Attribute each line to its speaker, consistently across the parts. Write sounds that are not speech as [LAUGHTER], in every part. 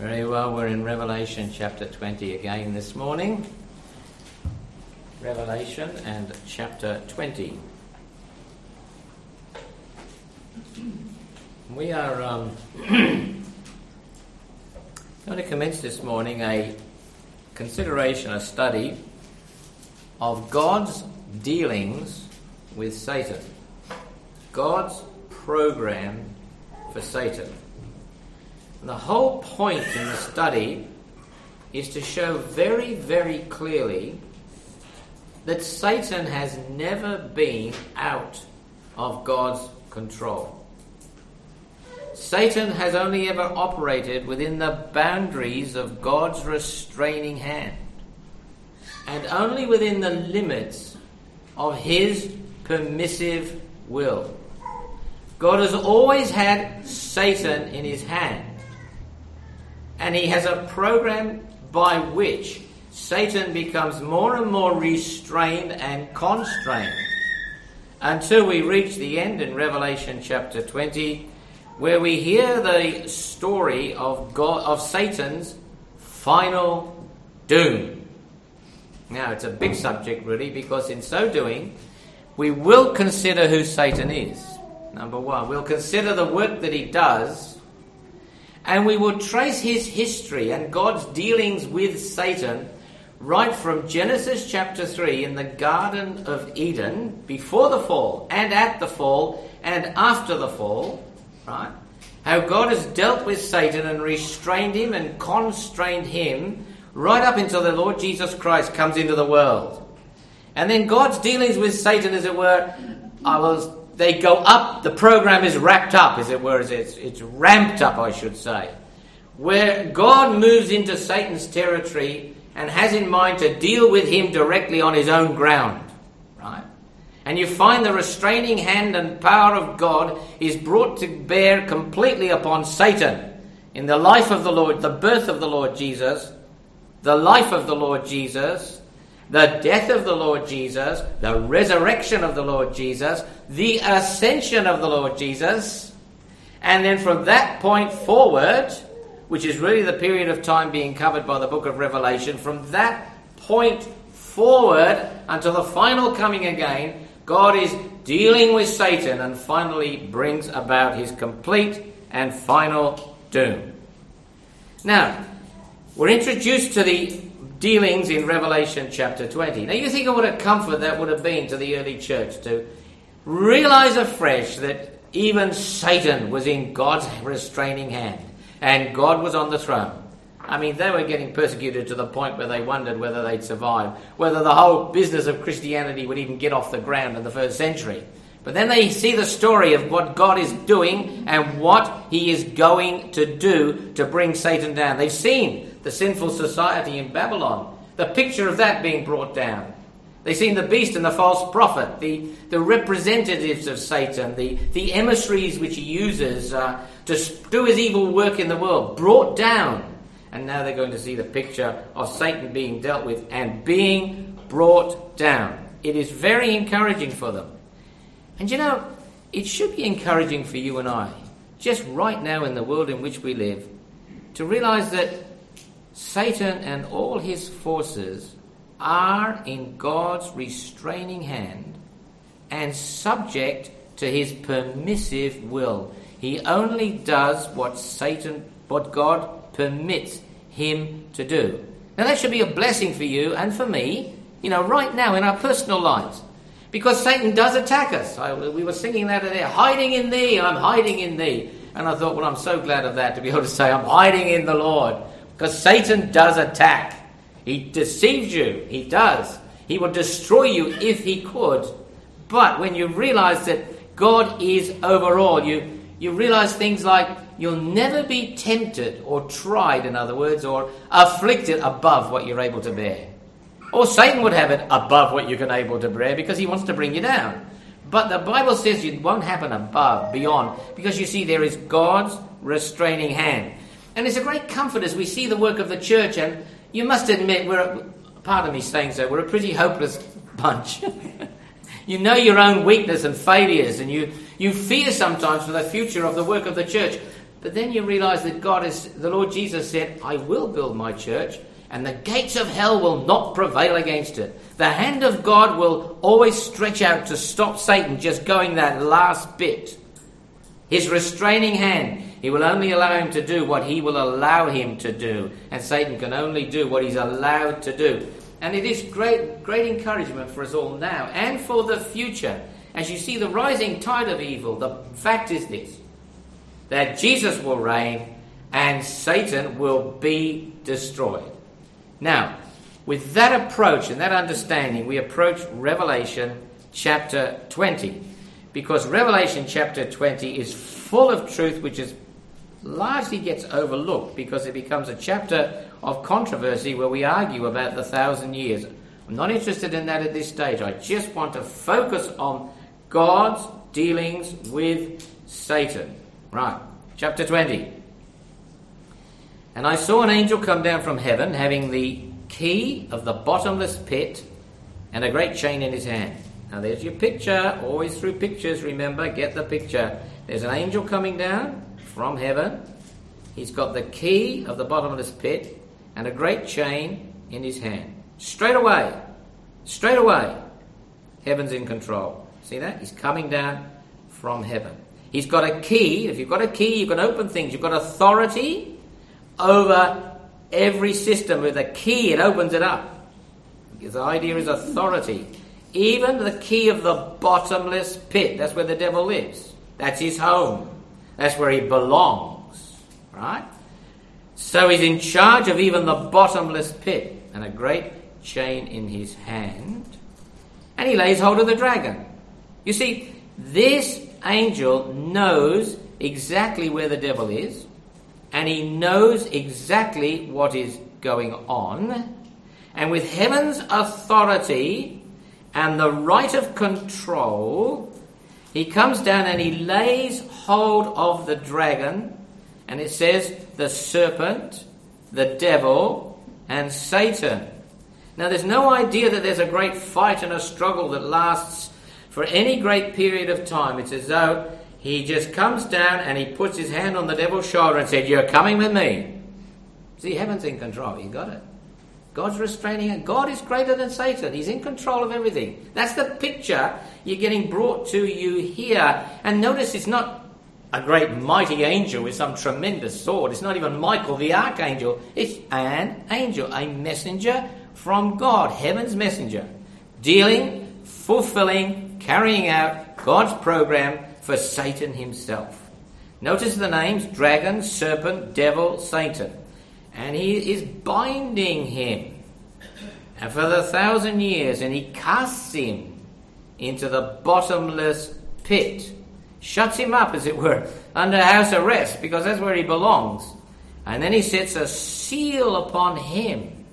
Speaker 1: Very well, we're in Revelation chapter 20 again this morning. Revelation and chapter 20. We are um, [CLEARS THROAT] going to commence this morning a consideration, a study of God's dealings with Satan. God's program for Satan. The whole point in the study is to show very, very clearly that Satan has never been out of God's control. Satan has only ever operated within the boundaries of God's restraining hand and only within the limits of his permissive will. God has always had Satan in his hand and he has a program by which Satan becomes more and more restrained and constrained until we reach the end in Revelation chapter 20, where we hear the story of God of Satan's final doom. Now, it's a big subject, really, because in so doing, we will consider who Satan is. Number one, we'll consider the work that he does and we will trace his history and God's dealings with Satan right from Genesis chapter 3 in the Garden of Eden, before the fall, and at the fall, and after the fall, right? How God has dealt with Satan and restrained him and constrained him right up until the Lord Jesus Christ comes into the world. And then God's dealings with Satan, as it were, I was they go up, the program is wrapped up, as it were, it's, it's ramped up, I should say. Where God moves into Satan's territory and has in mind to deal with him directly on his own ground. Right? And you find the restraining hand and power of God is brought to bear completely upon Satan in the life of the Lord, the birth of the Lord Jesus, the life of the Lord Jesus, the death of the Lord Jesus, the resurrection of the Lord Jesus, the ascension of the Lord Jesus, and then from that point forward, which is really the period of time being covered by the book of Revelation, from that point forward until the final coming again, God is dealing with Satan and finally brings about his complete and final doom. Now, we're introduced to the dealings in Revelation chapter 20. Now, you think of what a comfort that would have been to the early church to realize afresh that even Satan was in God's restraining hand and God was on the throne. I mean, they were getting persecuted to the point where they wondered whether they'd survive, whether the whole business of Christianity would even get off the ground in the first century. But then they see the story of what God is doing and what He is going to do to bring Satan down. They've seen the sinful society in Babylon. The picture of that being brought down. They've seen the beast and the false prophet, the, the representatives of Satan, the, the emissaries which he uses uh, to do his evil work in the world, brought down. And now they're going to see the picture of Satan being dealt with and being brought down. It is very encouraging for them. And you know, it should be encouraging for you and I, just right now in the world in which we live, to realize that Satan and all his forces are in God's restraining hand and subject to his permissive will. He only does what Satan, what God permits him to do. Now that should be a blessing for you and for me, you know, right now in our personal lives. Because Satan does attack us. I, we were singing that there, hiding in thee, I'm hiding in thee. And I thought, well, I'm so glad of that to be able to say, I'm hiding in the Lord. Because Satan does attack. He deceives you. He does. He will destroy you if he could. But when you realize that God is over all, you, you realize things like you'll never be tempted or tried, in other words, or afflicted above what you're able to bear. Or Satan would have it above what you can able to bear because he wants to bring you down. But the Bible says it won't happen above, beyond, because you see, there is God's restraining hand. And it's a great comfort as we see the work of the church. And you must admit, we're, a, pardon me saying so, we're a pretty hopeless bunch. [LAUGHS] you know your own weakness and failures, and you, you fear sometimes for the future of the work of the church. But then you realize that God is, the Lord Jesus said, I will build my church, and the gates of hell will not prevail against it. The hand of God will always stretch out to stop Satan just going that last bit. His restraining hand, he will only allow him to do what he will allow him to do. And Satan can only do what he's allowed to do. And it is great, great encouragement for us all now and for the future. As you see the rising tide of evil, the fact is this that Jesus will reign and Satan will be destroyed. Now, with that approach and that understanding, we approach Revelation chapter 20 because Revelation chapter 20 is full of truth which is largely gets overlooked because it becomes a chapter of controversy where we argue about the thousand years. I'm not interested in that at this stage. I just want to focus on God's dealings with Satan. Right, chapter 20. And I saw an angel come down from heaven having the key of the bottomless pit and a great chain in his hand. Now there's your picture, always through pictures, remember, get the picture. There's an angel coming down from heaven. He's got the key of the bottomless pit and a great chain in his hand. Straight away, straight away, heaven's in control. See that? He's coming down from heaven. He's got a key. If you've got a key, you can open things. You've got authority over every system. With a key, it opens it up. The idea is authority. Even the key of the bottomless pit, that's where the devil lives. That's his home. That's where he belongs. Right? So he's in charge of even the bottomless pit and a great chain in his hand. And he lays hold of the dragon. You see, this angel knows exactly where the devil is, and he knows exactly what is going on. And with heaven's authority, and the right of control, he comes down and he lays hold of the dragon, and it says, the serpent, the devil, and Satan. Now, there's no idea that there's a great fight and a struggle that lasts for any great period of time. It's as though he just comes down and he puts his hand on the devil's shoulder and said, You're coming with me. See, heaven's in control. You got it. God's restraining it. God is greater than Satan. He's in control of everything. That's the picture you're getting brought to you here. And notice it's not a great mighty angel with some tremendous sword. It's not even Michael the archangel. It's an angel, a messenger from God, heaven's messenger, dealing, fulfilling, carrying out God's program for Satan himself. Notice the names dragon, serpent, devil, Satan and he is binding him and for the thousand years, and he casts him into the bottomless pit, shuts him up, as it were, under house arrest, because that's where he belongs. And then he sets a seal upon him.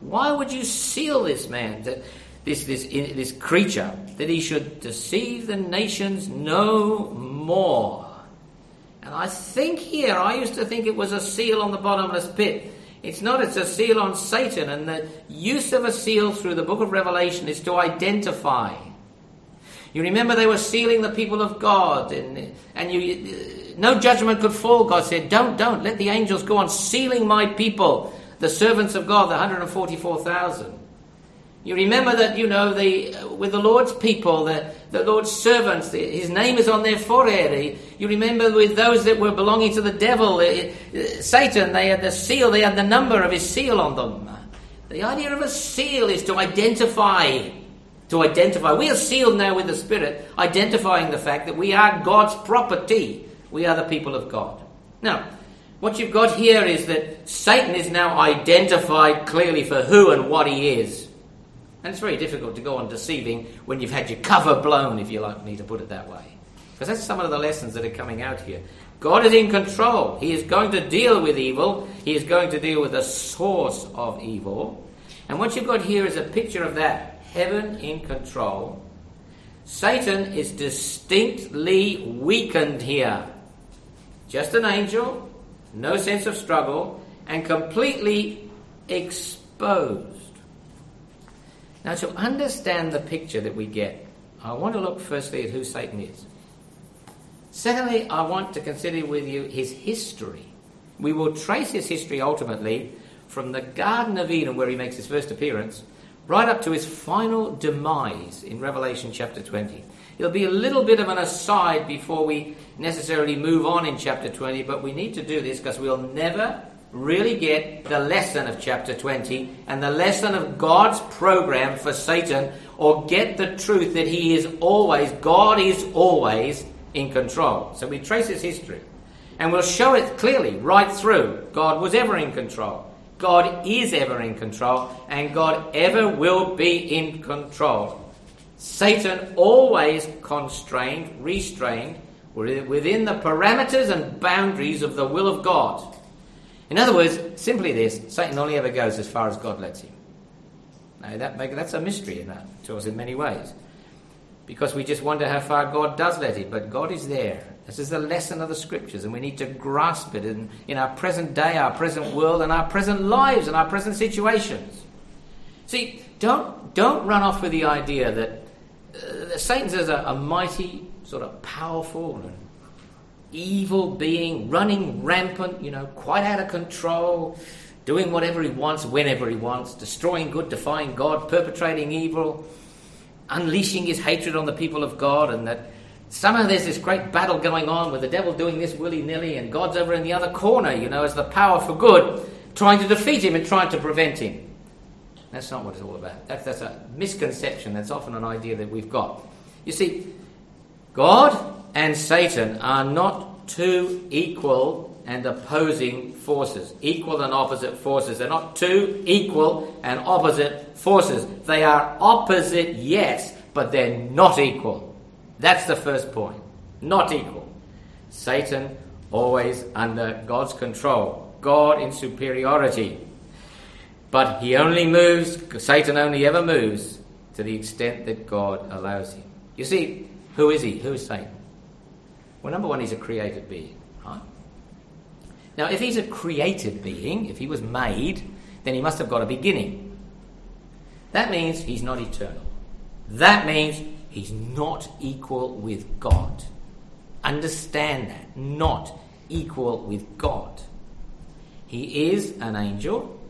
Speaker 1: Why would you seal this man, this, this, this creature, that he should deceive the nations no more? And I think here, I used to think it was a seal on the bottomless pit. It's not, it's a seal on Satan. And the use of a seal through the book of Revelation is to identify. You remember they were sealing the people of God, and, and you, no judgment could fall. God said, Don't, don't, let the angels go on sealing my people, the servants of God, the 144,000. You remember that, you know, the, with the Lord's people, the, the Lord's servants, the, his name is on their forehead. You remember with those that were belonging to the devil, uh, Satan, they had the seal, they had the number of his seal on them. The idea of a seal is to identify. To identify. We are sealed now with the Spirit, identifying the fact that we are God's property. We are the people of God. Now, what you've got here is that Satan is now identified clearly for who and what he is. And it's very difficult to go on deceiving when you've had your cover blown, if you like me to put it that way. Because that's some of the lessons that are coming out here. God is in control. He is going to deal with evil. He is going to deal with the source of evil. And what you've got here is a picture of that heaven in control. Satan is distinctly weakened here. Just an angel, no sense of struggle, and completely exposed. Now, to understand the picture that we get, I want to look firstly at who Satan is. Secondly, I want to consider with you his history. We will trace his history ultimately from the Garden of Eden, where he makes his first appearance, right up to his final demise in Revelation chapter 20. It'll be a little bit of an aside before we necessarily move on in chapter 20, but we need to do this because we'll never really get the lesson of chapter 20 and the lesson of God's program for Satan or get the truth that he is always, God is always in control. So we trace his history and we'll show it clearly right through. God was ever in control. God is ever in control and God ever will be in control. Satan always constrained, restrained within the parameters and boundaries of the will of God. In other words, simply this Satan only ever goes as far as God lets him. Now, that, that's a mystery in that, to us in many ways. Because we just wonder how far God does let him, but God is there. This is the lesson of the scriptures, and we need to grasp it in, in our present day, our present world, and our present lives, and our present situations. See, don't, don't run off with the idea that uh, Satan's a, a mighty, sort of powerful and evil being running rampant, you know, quite out of control, doing whatever he wants, whenever he wants, destroying good, defying God, perpetrating evil, unleashing his hatred on the people of God, and that somehow there's this great battle going on with the devil doing this willy nilly, and God's over in the other corner, you know, as the power for good, trying to defeat him and trying to prevent him. That's not what it's all about. That's, that's a misconception. That's often an idea that we've got. You see, God and Satan are not two equal and opposing forces, equal and opposite forces. They're not two equal and opposite forces. They are opposite, yes, but they're not equal. That's the first point. Not equal. Satan always under God's control, God in superiority. But he only moves, Satan only ever moves to the extent that God allows him. You see, who is he? Who is Satan? Well, number one, he's a created being. Right? Now, if he's a created being, if he was made, then he must have got a beginning. That means he's not eternal. That means he's not equal with God. Understand that. Not equal with God. He is an angel.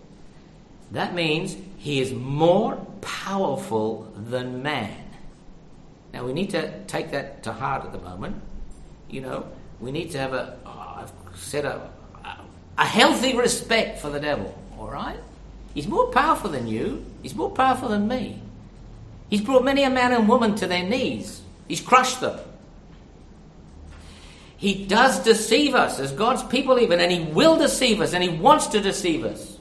Speaker 1: That means he is more powerful than man. Now we need to take that to heart at the moment you know, we need to have a, uh, oh, I've said a, a healthy respect for the devil, all right? He's more powerful than you. He's more powerful than me. He's brought many a man and woman to their knees. He's crushed them. He does deceive us as God's people, even, and He will deceive us, and He wants to deceive us.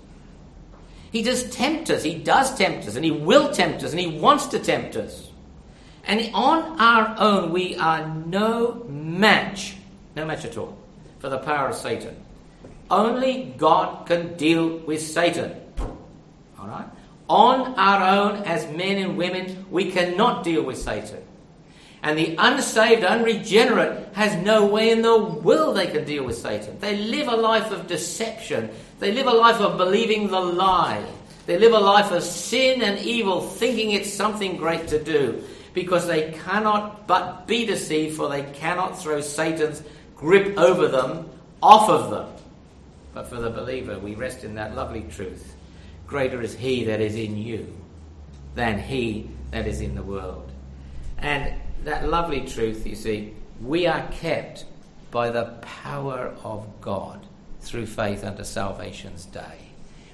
Speaker 1: He does tempt us. He does tempt us, and He will tempt us, and He wants to tempt us. And on our own, we are no match, no match at all, for the power of Satan. Only God can deal with Satan. All right? On our own, as men and women, we cannot deal with Satan. And the unsaved, unregenerate, has no way in the world they can deal with Satan. They live a life of deception. They live a life of believing the lie. They live a life of sin and evil, thinking it's something great to do because they cannot but be deceived, for they cannot throw Satan's grip over them off of them. But for the believer, we rest in that lovely truth. Greater is he that is in you than he that is in the world. And that lovely truth, you see, we are kept by the power of God through faith unto salvation's day.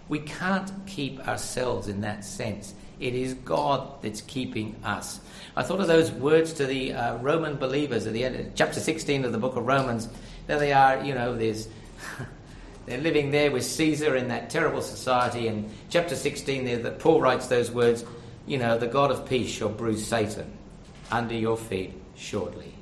Speaker 1: We can't keep ourselves in that sense. It is God that's keeping us. I thought of those words to the uh, Roman believers at the end, of chapter 16 of the book of Romans. There they are, you know, there's. [LAUGHS] they're living there with Caesar in that terrible society. And chapter 16, there, that Paul writes those words, you know, the God of peace shall bruise Satan under your feet shortly.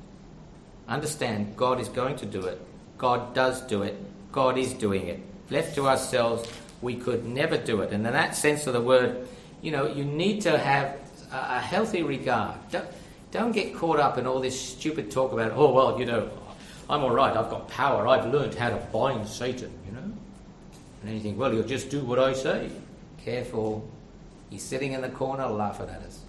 Speaker 1: Understand, God is going to do it. God does do it. God is doing it. Left to ourselves, we could never do it. And in that sense of the word, you know, you need to have a, a healthy regard. Don't, don't get caught up in all this stupid talk about, oh, well, you know, I'm all right, I've got power, I've learned how to bind Satan, you know. And then you think, well, you'll just do what I say. Careful. He's sitting in the corner laughing at us.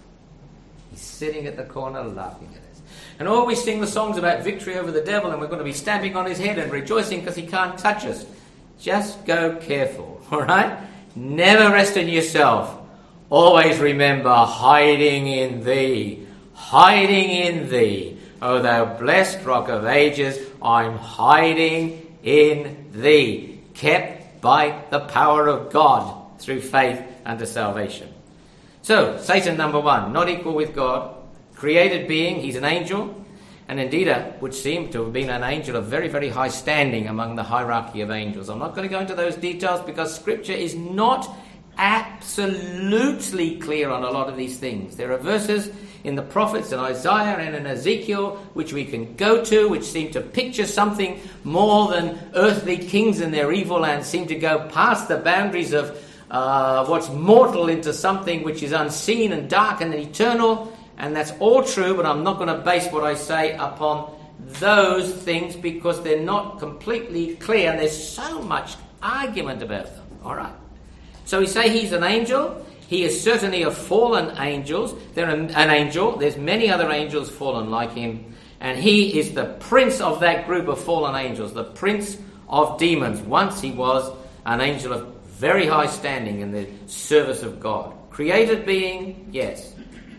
Speaker 1: He's sitting at the corner laughing at us. And all we sing the songs about victory over the devil, and we're going to be stamping on his head and rejoicing because he can't touch us. Just go careful, [LAUGHS] all right? Never rest in yourself. Always remember hiding in thee, hiding in thee. O thou blessed rock of ages, I'm hiding in thee, kept by the power of God through faith unto salvation. So, Satan, number one, not equal with God, created being, he's an angel, and indeed would seem to have been an angel of very, very high standing among the hierarchy of angels. I'm not going to go into those details because Scripture is not absolutely clear on a lot of these things. There are verses in the prophets in Isaiah and in Ezekiel which we can go to, which seem to picture something more than earthly kings and their evil and seem to go past the boundaries of uh, what's mortal into something which is unseen and dark and eternal. And that's all true, but I'm not going to base what I say upon those things because they're not completely clear and there's so much argument about them. All right. So we say he's an angel. He is certainly a fallen angel. There are an angel. There's many other angels fallen like him, and he is the prince of that group of fallen angels, the prince of demons. Once he was an angel of very high standing in the service of God. Created being, yes.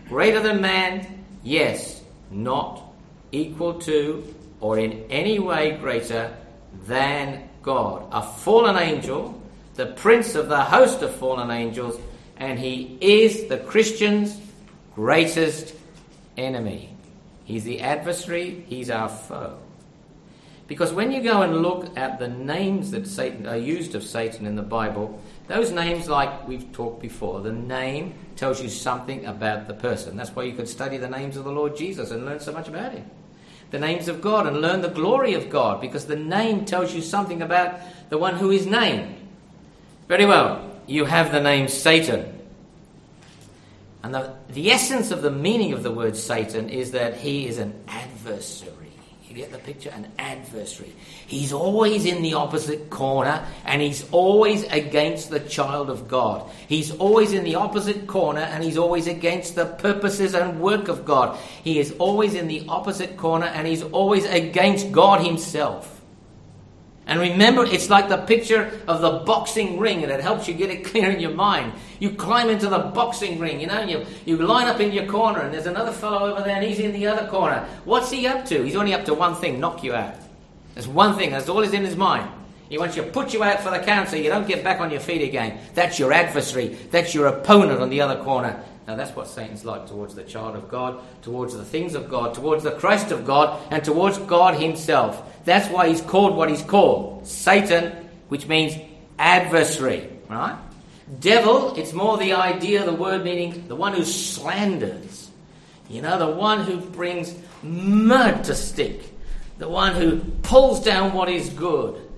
Speaker 1: Greater than man, yes. Not equal to or in any way greater than God. A fallen angel, the prince of the host of fallen angels, and he is the Christian's greatest enemy. He's the adversary, he's our foe. Because when you go and look at the names that Satan are used of Satan in the Bible, those names, like we've talked before, the name tells you something about the person. That's why you could study the names of the Lord Jesus and learn so much about him. The names of God and learn the glory of God, because the name tells you something about the one who is named. Very well, you have the name Satan. And the, the essence of the meaning of the word Satan is that he is an adversary. You get the picture? An adversary. He's always in the opposite corner and he's always against the child of God. He's always in the opposite corner and he's always against the purposes and work of God. He is always in the opposite corner and he's always against God himself. And remember, it's like the picture of the boxing ring, and it helps you get it [LAUGHS] clear in your mind. You climb into the boxing ring, you know, and you, you line up in your corner, and there's another fellow over there, and he's in the other corner. What's he up to? He's only up to one thing knock you out. There's one thing, that's all is in his mind. He wants to put you out for the count so you don't get back on your feet again. That's your adversary, that's your opponent on the other corner. Now, that's what Satan's like towards the child of God, towards the things of God, towards the Christ of God, and towards God Himself. That's why he's called what he's called Satan, which means adversary. Right? Devil, it's more the idea, the word meaning the one who slanders. You know, the one who brings mud to stick. The one who pulls down what is good.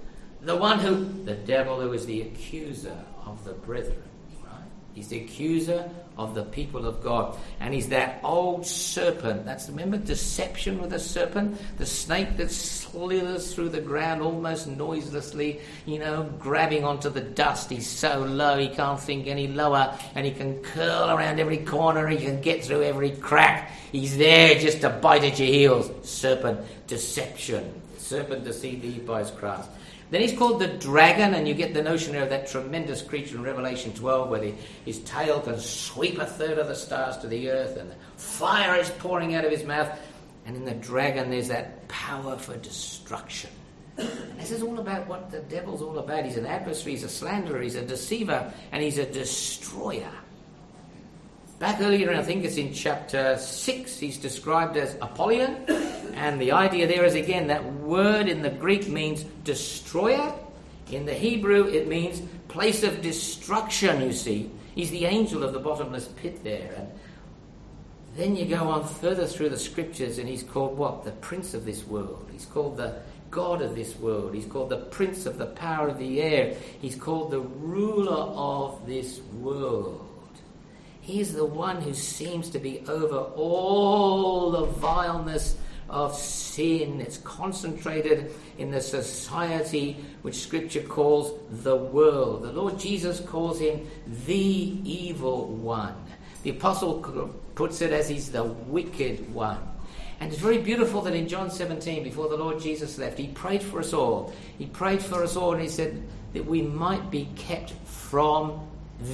Speaker 1: The one who, the devil who is the accuser of the brethren. Right? He's the accuser of the people of God. And he's that old serpent. That's remember deception with a serpent? The snake that slithers through the ground almost noiselessly, you know, grabbing onto the dust. He's so low he can't think any lower, and he can curl around every corner, he can get through every crack. He's there just to bite at your heels. Serpent, deception. Serpent deceived Eve by his craft. Then he's called the dragon, and you get the notion of that tremendous creature in Revelation 12 where the, his tail can sweep a third of the stars to the earth, and fire is pouring out of his mouth. And in the dragon, there's that power for destruction. And this is all about what the devil's all about. He's an adversary, he's a slanderer, he's a deceiver, and he's a destroyer. Back earlier, I think it's in chapter 6, he's described as Apollyon. And the idea there is again that word in the Greek means destroyer. In the Hebrew, it means place of destruction, you see. He's the angel of the bottomless pit there. And then you go on further through the scriptures, and he's called what? The prince of this world. He's called the God of this world. He's called the prince of the power of the air. He's called the ruler of this world. He's the one who seems to be over all the vileness of sin. It's concentrated in the society which Scripture calls the world. The Lord Jesus calls him the evil one. The apostle puts it as he's the wicked one. And it's very beautiful that in John 17, before the Lord Jesus left, he prayed for us all. He prayed for us all and he said that we might be kept from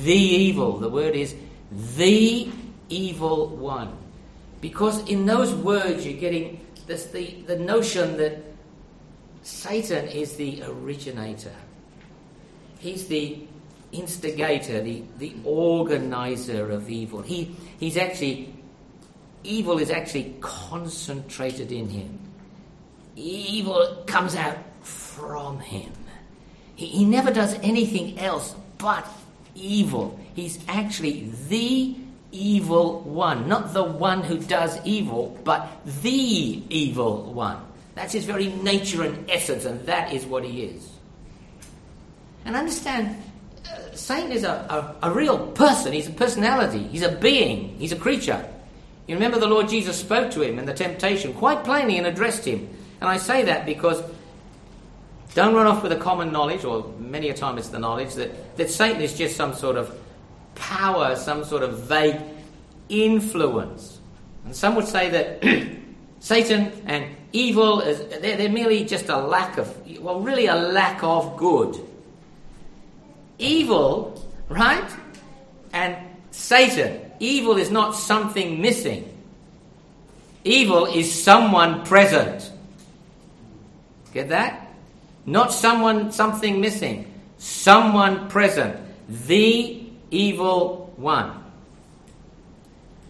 Speaker 1: the evil. The word is the evil one. Because in those words, you're getting this, the, the notion that Satan is the originator, he's the instigator, the, the organizer of evil. He, he's actually, evil is actually concentrated in him. Evil comes out from him. He, he never does anything else but evil. He's actually the evil one. Not the one who does evil, but the evil one. That's his very nature and essence, and that is what he is. And understand, uh, Satan is a, a, a real person. He's a personality. He's a being. He's a creature. You remember the Lord Jesus spoke to him in the temptation quite plainly and addressed him. And I say that because don't run off with a common knowledge, or many a time it's the knowledge, that, that Satan is just some sort of power, some sort of vague influence. And some would say that [CLEARS THROAT] Satan and evil, is, they're, they're merely just a lack of, well, really a lack of good. Evil, right? And Satan, evil is not something missing. Evil is someone present. Get that? Not someone, something missing. Someone present. The evil one.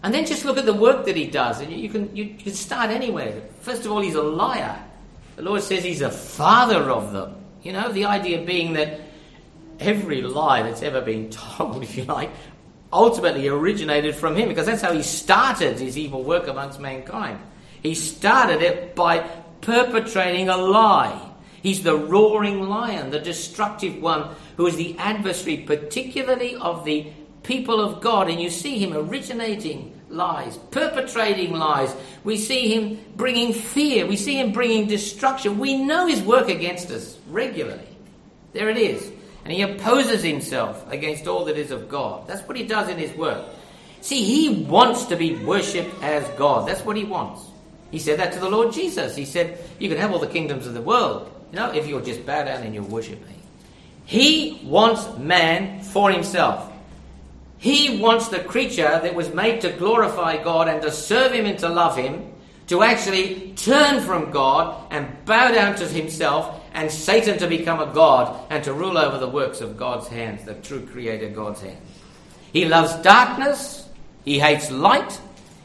Speaker 1: And then just look at the work that he does, and you can, you can start anywhere. First of all, he's a liar. The Lord says he's a father of them. You know, the idea being that every lie that's ever been [LAUGHS] told, if you like, ultimately originated from him, because that's how he started his evil work amongst mankind. He started it by perpetrating a lie. He's the roaring lion, the destructive one who is the adversary, particularly of the people of God. And you see him originating lies, perpetrating lies. We see him bringing fear. We see him bringing destruction. We know his work against us regularly. There it is. And he opposes himself against all that is of God. That's what he does in his work. See, he wants to be worshipped as God. That's what he wants. He said that to the Lord Jesus. He said, You can have all the kingdoms of the world, you know, if you'll just bow down and you'll worship me. He wants man for himself. He wants the creature that was made to glorify God and to serve Him and to love Him to actually turn from God and bow down to himself and Satan to become a God and to rule over the works of God's hands, the true Creator God's hands. He loves darkness, he hates light,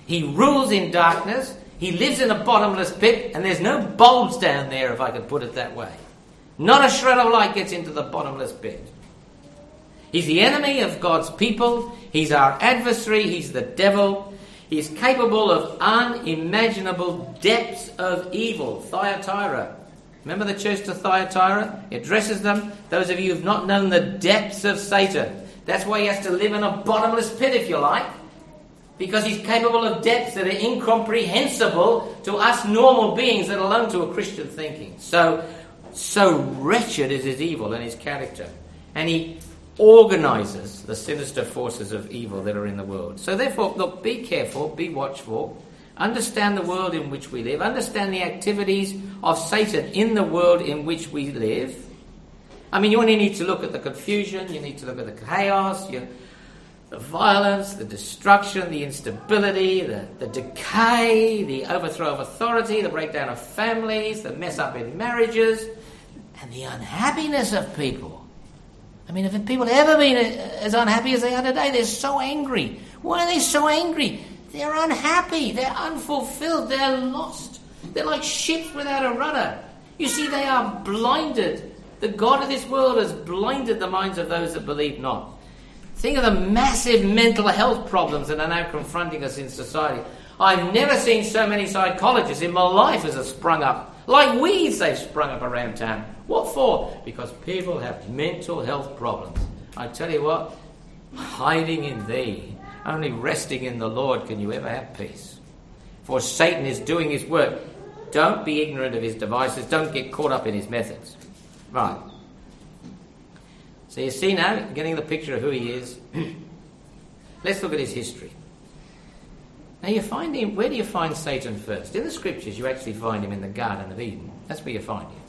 Speaker 1: he rules in darkness, he lives in a bottomless pit, and there's no bulbs down there, if I could put it that way. Not a shred of light gets into the bottomless pit. He's the enemy of God's people. He's our adversary. He's the devil. He's capable of unimaginable depths of evil. Thyatira. Remember the church to Thyatira? He addresses them. Those of you who have not known the depths of Satan. That's why he has to live in a bottomless pit, if you like. Because he's capable of depths that are incomprehensible to us normal beings, let alone to a Christian thinking. So, so wretched is his evil and his character. And he organizes the sinister forces of evil that are in the world. So, therefore, look, be careful, be watchful, understand the world in which we live, understand the activities of Satan in the world in which we live. I mean, you only need to look at the confusion, you need to look at the chaos, you, the violence, the destruction, the instability, the, the decay, the overthrow of authority, the breakdown of families, the mess up in marriages, and the unhappiness of people. I mean, have people ever been as unhappy as they are today? They're so angry. Why are they so angry? They're unhappy. They're unfulfilled. They're lost. They're like ships without a rudder. You see, they are blinded. The God of this world has blinded the minds of those that believe not. Think of the massive mental health problems that are now confronting us in society. I've never seen so many psychologists in my life as have sprung up. Like weeds, they've sprung up around town. What for? Because people have mental health problems. I tell you what, hiding in thee, only resting in the Lord can you ever have peace. For Satan is doing his work. Don't be ignorant of his devices. Don't get caught up in his methods. Right. So you see now, getting the picture of who he is. [CLEARS THROAT] Let's look at his history. Now you find him, where do you find Satan first? In the scriptures, you actually find him in the Garden of Eden. That's where you find him.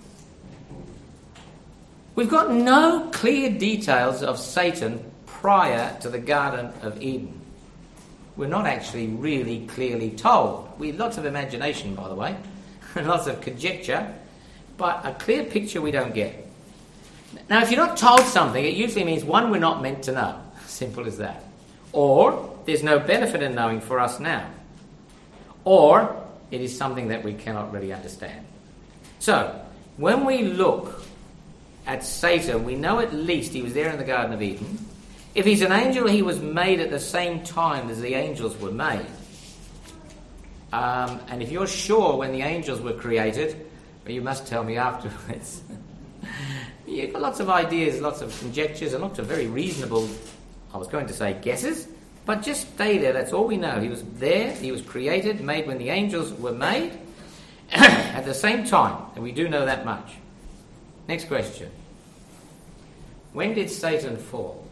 Speaker 1: We've got no clear details of Satan prior to the Garden of Eden. We're not actually really clearly told. We lots of imagination, by the way, and [LAUGHS] lots of conjecture, but a clear picture we don't get. Now, if you're not told something, it usually means one, we're not meant to know. Simple as that. Or there's no benefit in knowing for us now. Or it is something that we cannot really understand. So, when we look at Satan, we know at least he was there in the Garden of Eden. If he's an angel, he was made at the same time as the angels were made. Um, and if you're sure when the angels were created, well, you must tell me [LAUGHS] afterwards. You've got lots of ideas, lots of conjectures, and lots of very reasonable, I was going to say guesses, but just stay there, that's all we know. He was there, he was created, made when the angels were made, [COUGHS] at the same time, and we do know that much. Next question. When did Satan fall?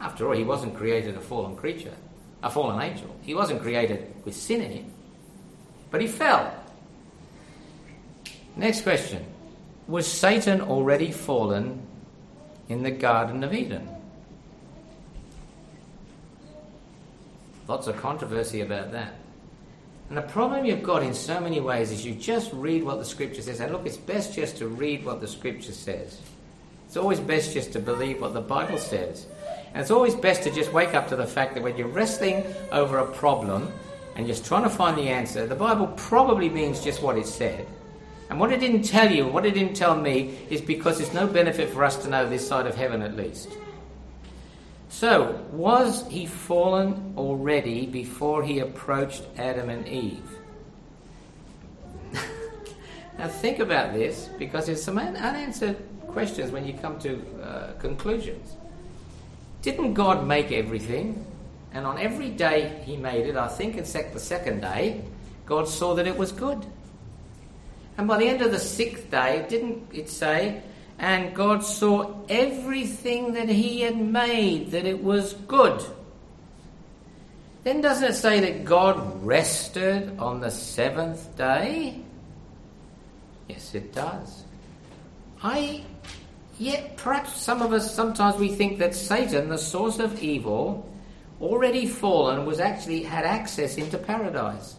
Speaker 1: After all, he wasn't created a fallen creature, a fallen angel. He wasn't created with sin in him, but he fell. Next question. Was Satan already fallen in the Garden of Eden? Lots of controversy about that. And the problem you've got in so many ways is you just read what the scripture says. And look, it's best just to read what the scripture says. It's always best just to believe what the Bible says. And it's always best to just wake up to the fact that when you're wrestling over a problem and just trying to find the answer, the Bible probably means just what it said. And what it didn't tell you, what it didn't tell me, is because there's no benefit for us to know this side of heaven at least. So, was he fallen already before he approached Adam and Eve? [LAUGHS] now, think about this because there's some unanswered questions when you come to uh, conclusions. Didn't God make everything? And on every day he made it, I think in sec- the second day, God saw that it was good. And by the end of the sixth day, didn't it say and God saw everything that He had made, that it was good. Then doesn't it say that God rested on the seventh day? Yes, it does. I, yet perhaps some of us, sometimes we think that Satan, the source of evil, already fallen, was actually had access into paradise.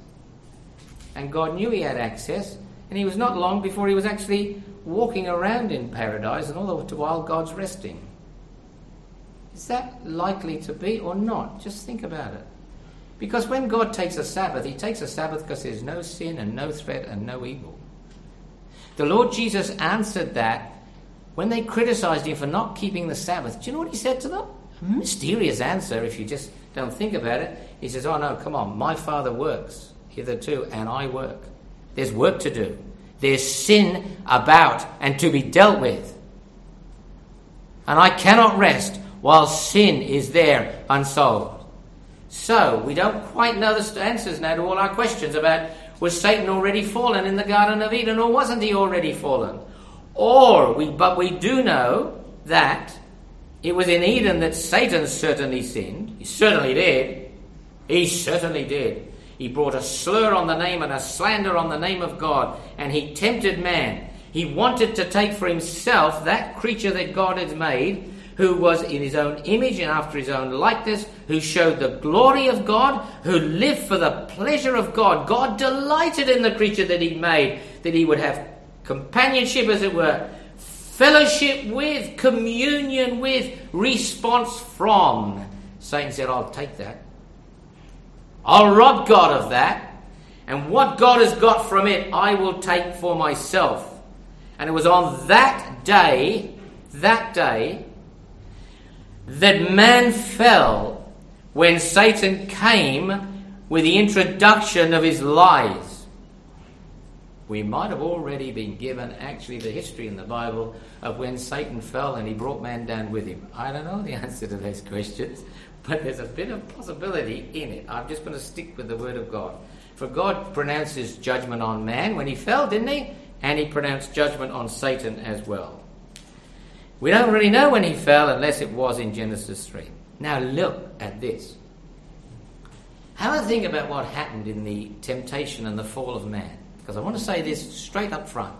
Speaker 1: And God knew he had access, and he was not long before he was actually walking around in paradise and all the while God's resting. Is that likely to be or not? Just think about it. Because when God takes a Sabbath, He takes a Sabbath because there's no sin and no threat and no evil. The Lord Jesus answered that when they criticized Him for not keeping the Sabbath. Do you know what He said to them? A mysterious answer if you just don't think about it. He says, Oh no, come on, my Father works hitherto and I work. There's work to do. There's sin about and to be dealt with. And I cannot rest while sin is there unsolved. So, we don't quite know the answers now to all our questions about was Satan already fallen in the Garden of Eden or wasn't he already fallen? Or, we, but we do know that it was in Eden that Satan certainly sinned. He certainly did. He certainly did. He brought a slur on the name and a slander on the name of God, and he tempted man. He wanted to take for himself that creature that God had made, who was in his own image and after his own likeness, who showed the glory of God, who lived for the pleasure of God. God delighted in the creature that he made, that he would have companionship, as it were, fellowship with, communion with, response from. Satan said, I'll take that. I'll rob God of that, and what God has got from it, I will take for myself. And it was on that day, that day, that man fell when Satan came with the introduction of his lies. We might have already been given actually the history in the Bible of when Satan fell and he brought man down with him. I don't know the [LAUGHS] answer to those questions, but there's a bit of possibility in it. I'm just going to stick with the Word of God. For God pronounced his judgment on man when he fell, didn't he? And he pronounced judgment on Satan as well. We don't really know when he fell unless it was in Genesis 3. Now look at this. have a think about what happened in the temptation and the fall of man. Because I want to say this straight up front.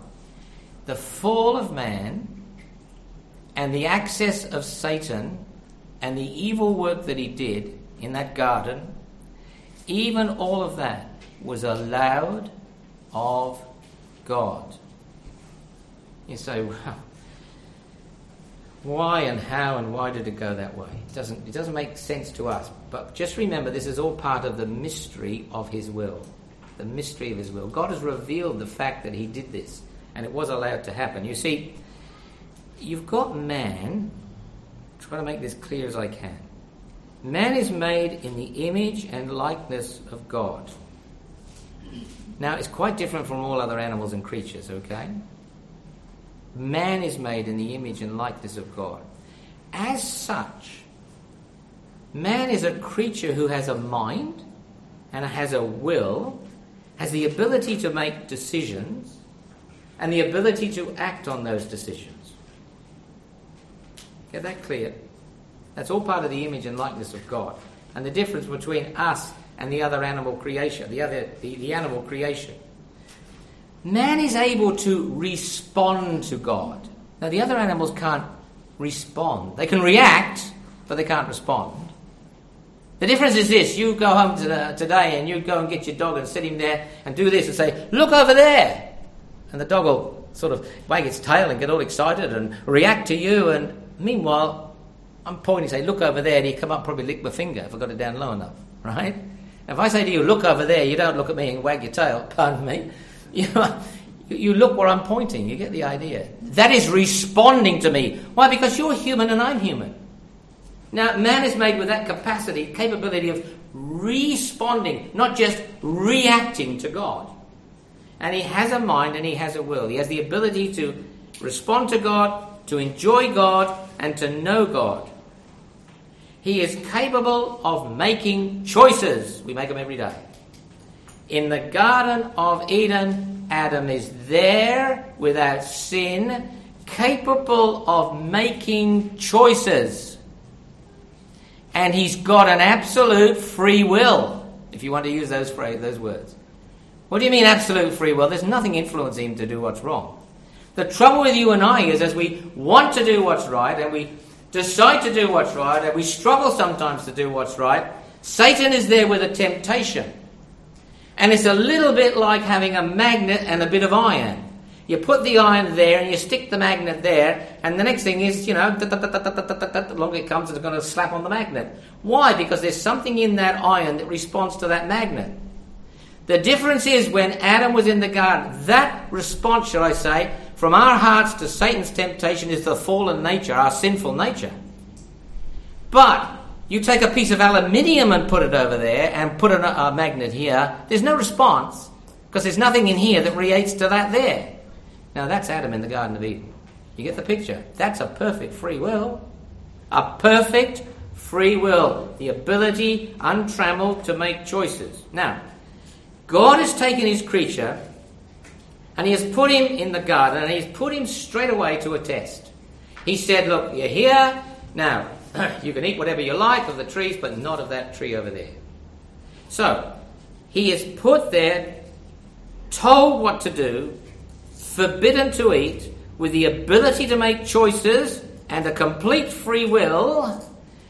Speaker 1: The fall of man and the access of Satan and the evil work that he did in that garden, even all of that was allowed of God. You say, well, why and how and why did it go that way? It doesn't, it doesn't make sense to us. But just remember, this is all part of the mystery of His will. The mystery of His will. God has revealed the fact that He did this, and it was allowed to happen. You see, you've got man, try to make this clear as I can. Man is made in the image and likeness of God. Now, it's quite different from all other animals and creatures, okay? Man is made in the image and likeness of God. As such, man is a creature who has a mind and has a will, has the ability to make decisions, and the ability to act on those decisions. Get that clear? That's all part of the image and likeness of God. And the difference between us and the other animal creation, the other the, the animal creation man is able to respond to God. Now, the other animals can't respond. They can react, but they can't respond. The difference is this you go home today and you go and get your dog and sit him there and do this and say, Look over there! And the dog will sort of wag its tail and get all excited and react to you. And meanwhile, I'm pointing, say, Look over there, and he come up, probably lick my finger if I got it down low enough, right? If I say to you, Look over there, you don't look at me and wag your tail, [LAUGHS] pardon me. [LAUGHS] You, you look where I'm pointing, you get the idea. That is responding to me. Why? Because you're human and I'm human. Now, man is made with that capacity, capability of responding, not just reacting to God. And he has a mind and he has a will. He has the ability to respond to God, to enjoy God, and to know God. He is capable of making choices. We make them every day. In the Garden of Eden, Adam is there without sin, capable of making choices. And he's got an absolute free will, if you want to use those, phrase, those words. What do you mean absolute free will? There's nothing influencing him to do what's wrong. The trouble with you and I is as we want to do what's right and we decide to do what's right and we struggle sometimes to do what's right, Satan is there with a temptation. And it's a little bit like having a magnet and a bit of iron. You put the iron there and you stick the magnet there, and the next thing is, you know, the longer it comes, it's going to slap on the magnet. Why? Because there's something in that iron that responds to that magnet. The difference is when Adam was in the garden, that response, shall I say, from our hearts to Satan's temptation is the fallen nature, our sinful nature. But you take a piece of aluminium and put it over there and put a, a magnet here, there's no response because there's nothing in here that reacts to that there. Now that's Adam in the Garden of Eden. You get the picture? That's a perfect free will. A perfect free will. The ability, untrammeled, to make choices. Now, God has taken his creature and he has put him in the garden and he's put him straight away to a test. He said, Look, you're here. Now, [CLEARS THROAT] you can eat whatever you like of the trees, but not of that tree over there. So, he is put there, told what to do, forbidden to eat, with the ability to make choices and a complete free will,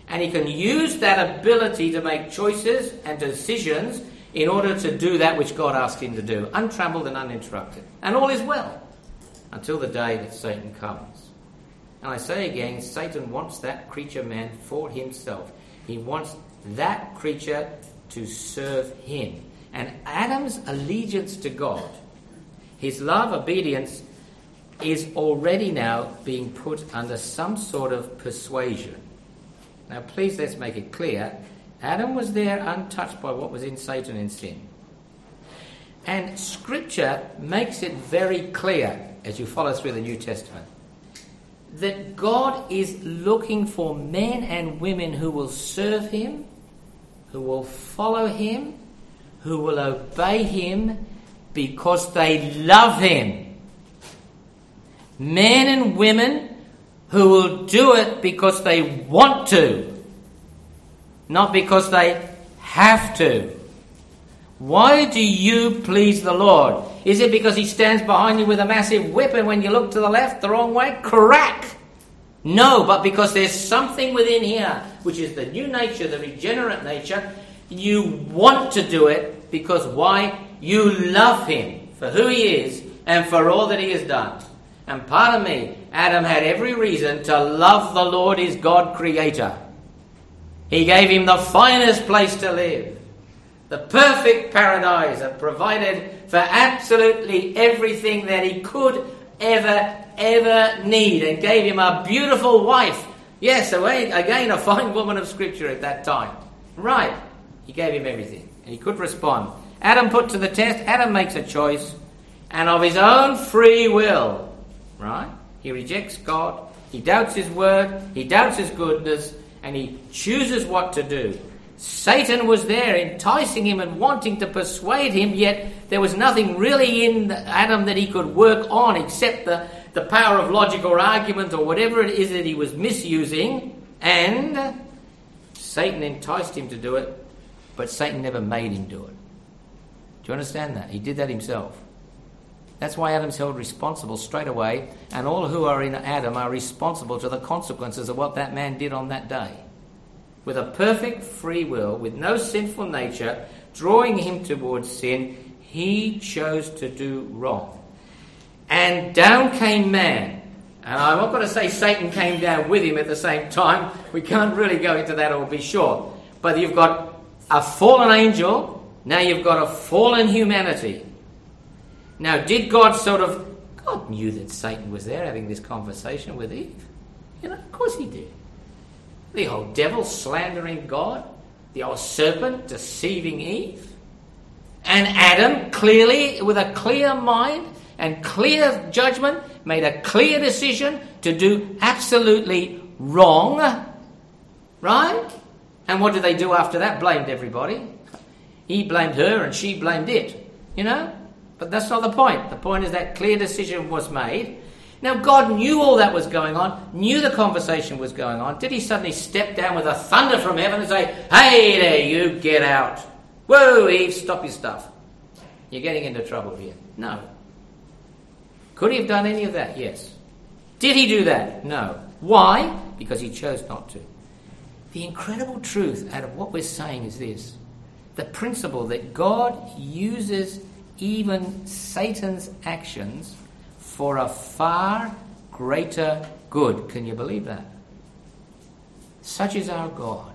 Speaker 1: and he can use that ability to make choices and decisions in order to do that which God asked him to do, untrammeled and uninterrupted. And all is well until the day that Satan comes. And I say again, Satan wants that creature man for himself. He wants that creature to serve him. And Adam's allegiance to God, his love, obedience, is already now being put under some sort of persuasion. Now, please let's make it clear Adam was there untouched by what was in Satan in sin. And Scripture makes it very clear as you follow through the New Testament that God is looking for men and women who will serve Him, who will follow Him, who will obey Him because they love Him. Men and women who will do it because they want to, not because they have to. Why do you please the Lord? Is it because he stands behind you with a massive whip and when you look to the left the wrong way, crack? No, but because there's something within here, which is the new nature, the regenerate nature, you want to do it because why? You love him for who he is and for all that he has done. And pardon me, Adam had every reason to love the Lord his God creator. He gave him the finest place to live, the perfect paradise that provided for absolutely everything that he could ever, ever need, and gave him a beautiful wife. Yes, again, a fine woman of scripture at that time. Right. He gave him everything, and he could respond. Adam put to the test, Adam makes a choice, and of his own free will, right? He rejects God, he doubts his word, he doubts his goodness, and he chooses what to do. Satan was there enticing him and wanting to persuade him, yet there was nothing really in Adam that he could work on except the, the power of logic or argument or whatever it is that he was misusing. And Satan enticed him to do it, but Satan never made him do it. Do you understand that? He did that himself. That's why Adam's held responsible straight away, and all who are in Adam are responsible to the consequences of what that man did on that day. With a perfect free will, with no sinful nature, drawing him towards sin, he chose to do wrong. And down came man. And I'm not going to say Satan came down with him at the same time. We can't really go into that or be sure. But you've got a fallen angel, now you've got a fallen humanity. Now, did God sort of. God knew that Satan was there having this conversation with Eve. You know, of course he did. The old devil slandering God, the old serpent deceiving Eve. And Adam, clearly, with a clear mind and clear judgment, made a clear decision to do absolutely wrong. Right? And what did they do after that? Blamed everybody. He blamed her and she blamed it. You know? But that's not the point. The point is that clear decision was made. Now, God knew all that was going on, knew the conversation was going on. Did he suddenly step down with a thunder from heaven and say, Hey there, you get out? Whoa, Eve, stop your stuff. You're getting into trouble here. No. Could he have done any of that? Yes. Did he do that? No. Why? Because he chose not to. The incredible truth out of what we're saying is this the principle that God uses even Satan's actions for a far greater good. Can you believe that? Such is our God.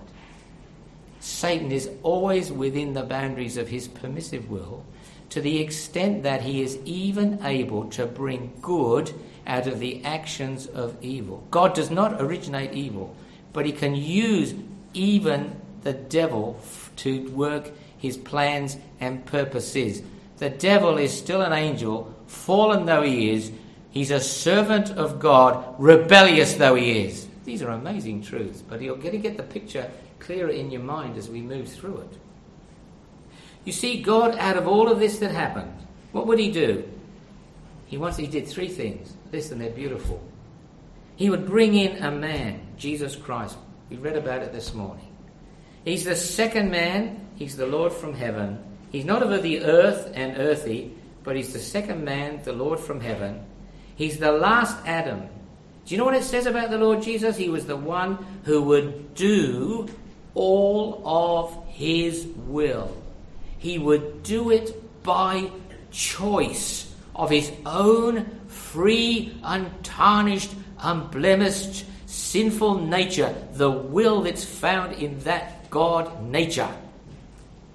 Speaker 1: Satan is always within the boundaries of his permissive will to the extent that he is even able to bring good out of the actions of evil. God does not originate evil, but he can use even the devil to work his plans and purposes. The devil is still an angel, fallen though he is. He's a servant of God, rebellious though he is. These are amazing truths, but you're going to get the picture clearer in your mind as we move through it. You see, God, out of all of this that happened, what would He do? He once He did three things. Listen, they're beautiful. He would bring in a man, Jesus Christ. We read about it this morning. He's the second man. He's the Lord from heaven. He's not of the earth and earthy, but he's the second man, the Lord from heaven. He's the last Adam. Do you know what it says about the Lord Jesus? He was the one who would do all of his will. He would do it by choice of his own free, untarnished, unblemished, sinful nature, the will that's found in that God nature.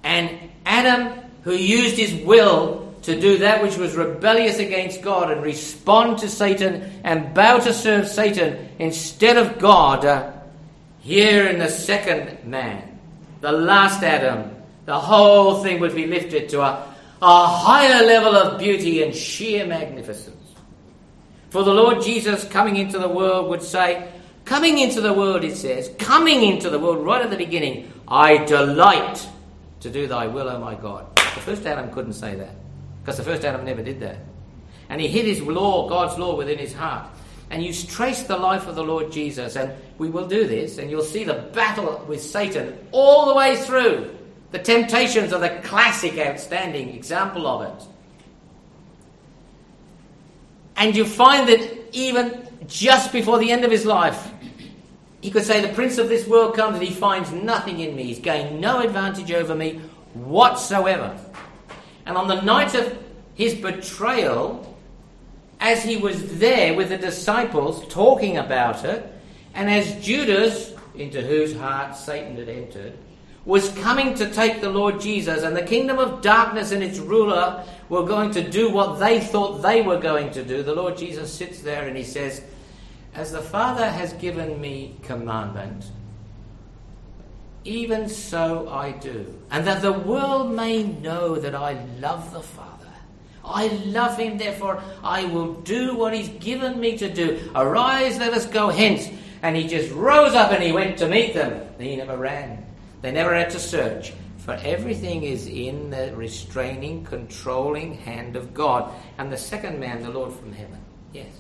Speaker 1: And Adam, who used his will to do that which was rebellious against God and respond to Satan and bow to serve Satan instead of God, uh, here in the second man, the last Adam, the whole thing would be lifted to a, a higher level of beauty and sheer magnificence. For the Lord Jesus coming into the world would say, Coming into the world, it says, coming into the world right at the beginning, I delight to do thy will, O my God. The first Adam couldn't say that because the first Adam never did that. And he hid his law, God's law, within his heart. And you trace the life of the Lord Jesus, and we will do this, and you'll see the battle with Satan all the way through. The temptations are the classic, outstanding example of it. And you find that even just before the end of his life, he could say, The prince of this world comes and he finds nothing in me. He's gained no advantage over me whatsoever. And on the night of his betrayal, as he was there with the disciples talking about it, and as Judas, into whose heart Satan had entered, was coming to take the Lord Jesus, and the kingdom of darkness and its ruler were going to do what they thought they were going to do, the Lord Jesus sits there and he says, As the Father has given me commandment, even so I do. And that the world may know that I love the Father. I love him, therefore I will do what he's given me to do. Arise, let us go hence. And he just rose up and he went to meet them. He never ran. They never had to search. For everything is in the restraining, controlling hand of God. And the second man, the Lord from heaven. Yes.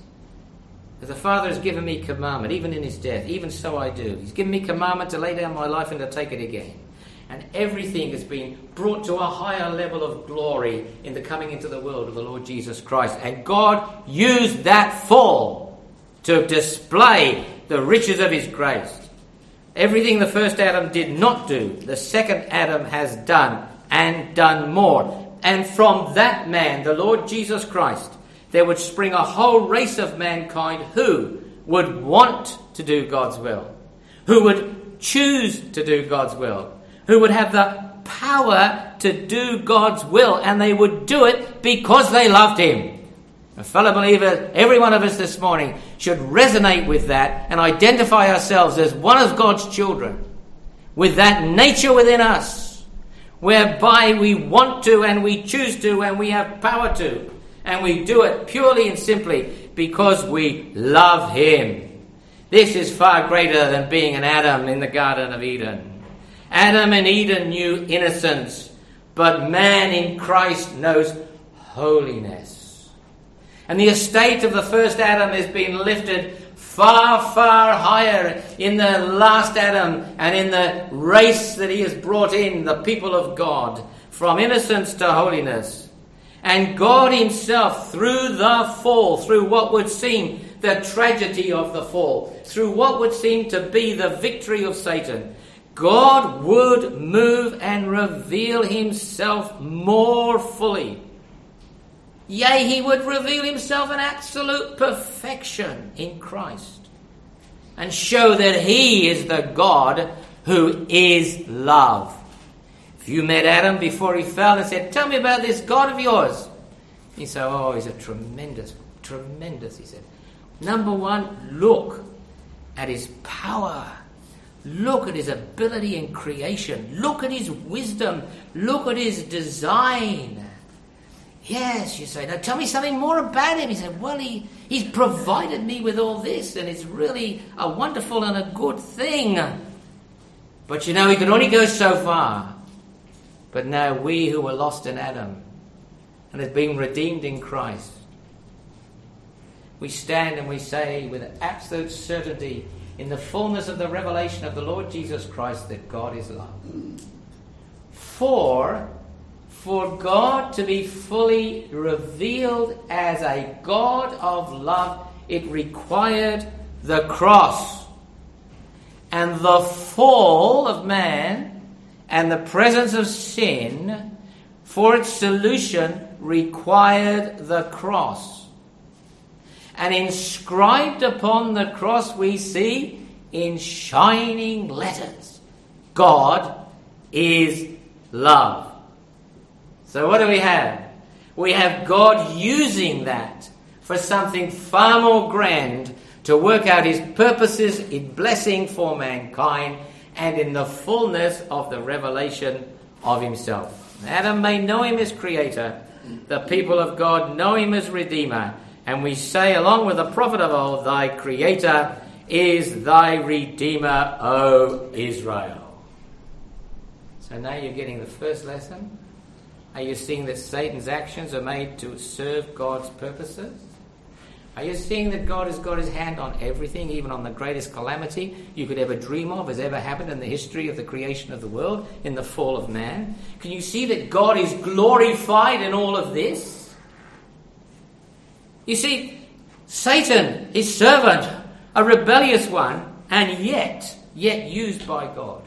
Speaker 1: The Father has given me commandment, even in his death, even so I do. He's given me commandment to lay down my life and to take it again. And everything has been brought to a higher level of glory in the coming into the world of the Lord Jesus Christ. And God used that fall to display the riches of his grace. Everything the first Adam did not do, the second Adam has done and done more. And from that man, the Lord Jesus Christ, there would spring a whole race of mankind who would want to do God's will, who would choose to do God's will, who would have the power to do God's will, and they would do it because they loved Him. A fellow believer, every one of us this morning should resonate with that and identify ourselves as one of God's children with that nature within us whereby we want to and we choose to and we have power to and we do it purely and simply because we love Him. This is far greater than being an Adam in the Garden of Eden. Adam in Eden knew innocence, but man in Christ knows holiness. And the estate of the first Adam has been lifted far, far higher in the last Adam and in the race that he has brought in, the people of God, from innocence to holiness. And God Himself, through the fall, through what would seem the tragedy of the fall, through what would seem to be the victory of Satan, God would move and reveal Himself more fully Yea, he would reveal himself in absolute perfection in Christ and show that he is the God who is love. You met Adam before he fell and said, Tell me about this God of yours, he said, Oh, he's a tremendous, tremendous, he said. Number one, look at his power. Look at his ability in creation. Look at his wisdom. Look at his design. Yes, you say. Now tell me something more about him. He said, Well, he, he's provided me with all this, and it's really a wonderful and a good thing. But you know, he could only go so far. But now we who were lost in Adam and have been redeemed in Christ, we stand and we say with absolute certainty in the fullness of the revelation of the Lord Jesus Christ that God is love. For for God to be fully revealed as a God of love, it required the cross. And the fall of man and the presence of sin for its solution required the cross. And inscribed upon the cross, we see in shining letters God is love. So, what do we have? We have God using that for something far more grand to work out his purposes in blessing for mankind and in the fullness of the revelation of himself. Adam may know him as creator, the people of God know him as redeemer, and we say, along with the prophet of old, Thy creator is thy redeemer, O Israel. So now you're getting the first lesson are you seeing that Satan's actions are made to serve God's purposes? Are you seeing that God has got his hand on everything, even on the greatest calamity you could ever dream of, has ever happened in the history of the creation of the world, in the fall of man? Can you see that God is glorified in all of this? You see, Satan, his servant, a rebellious one, and yet, yet used by God.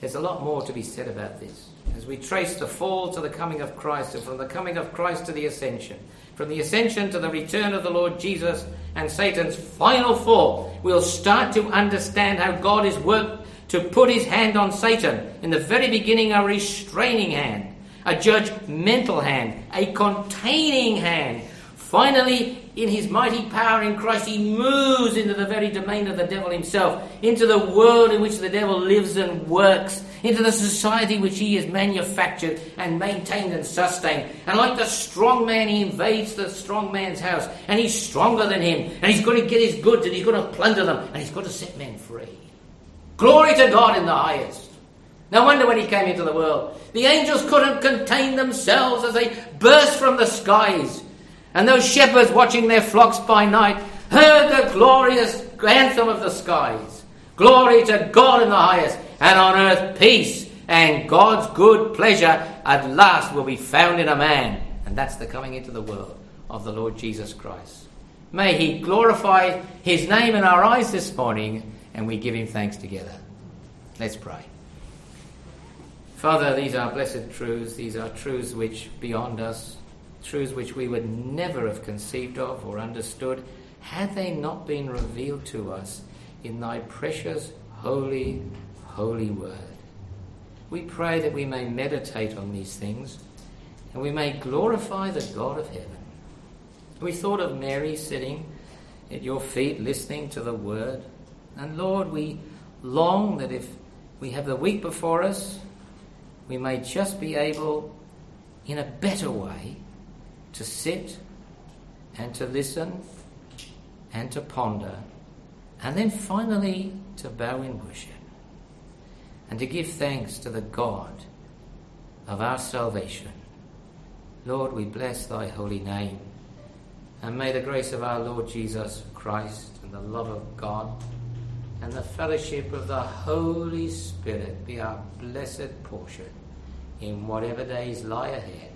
Speaker 1: There's a lot more to be said about this. As we trace the fall to the coming of Christ, and from the coming of Christ to the ascension, from the ascension to the return of the Lord Jesus and Satan's final fall, we'll start to understand how God is worked to put his hand on Satan. In the very beginning, a restraining hand, a judgmental hand, a containing hand. Finally, in his mighty power in Christ, he moves into the very domain of the devil himself, into the world in which the devil lives and works, into the society which he has manufactured and maintained and sustained. And like the strong man, he invades the strong man's house, and he's stronger than him, and he's going to get his goods, and he's going to plunder them, and he's going to set men free. Glory to God in the highest. No wonder when he came into the world, the angels couldn't contain themselves as they burst from the skies. And those shepherds watching their flocks by night heard the glorious anthem of the skies. Glory to God in the highest, and on earth peace, and God's good pleasure at last will be found in a man. And that's the coming into the world of the Lord Jesus Christ. May He glorify His name in our eyes this morning, and we give Him thanks together. Let's pray. Father, these are blessed truths. These are truths which beyond us truths which we would never have conceived of or understood had they not been revealed to us in thy precious, holy, holy word. We pray that we may meditate on these things and we may glorify the God of heaven. We thought of Mary sitting at your feet listening to the word. And Lord, we long that if we have the week before us, we may just be able, in a better way, to sit and to listen and to ponder, and then finally to bow in worship and to give thanks to the God of our salvation. Lord, we bless thy holy name. And may the grace of our Lord Jesus Christ and the love of God and the fellowship of the Holy Spirit be our blessed portion in whatever days lie ahead.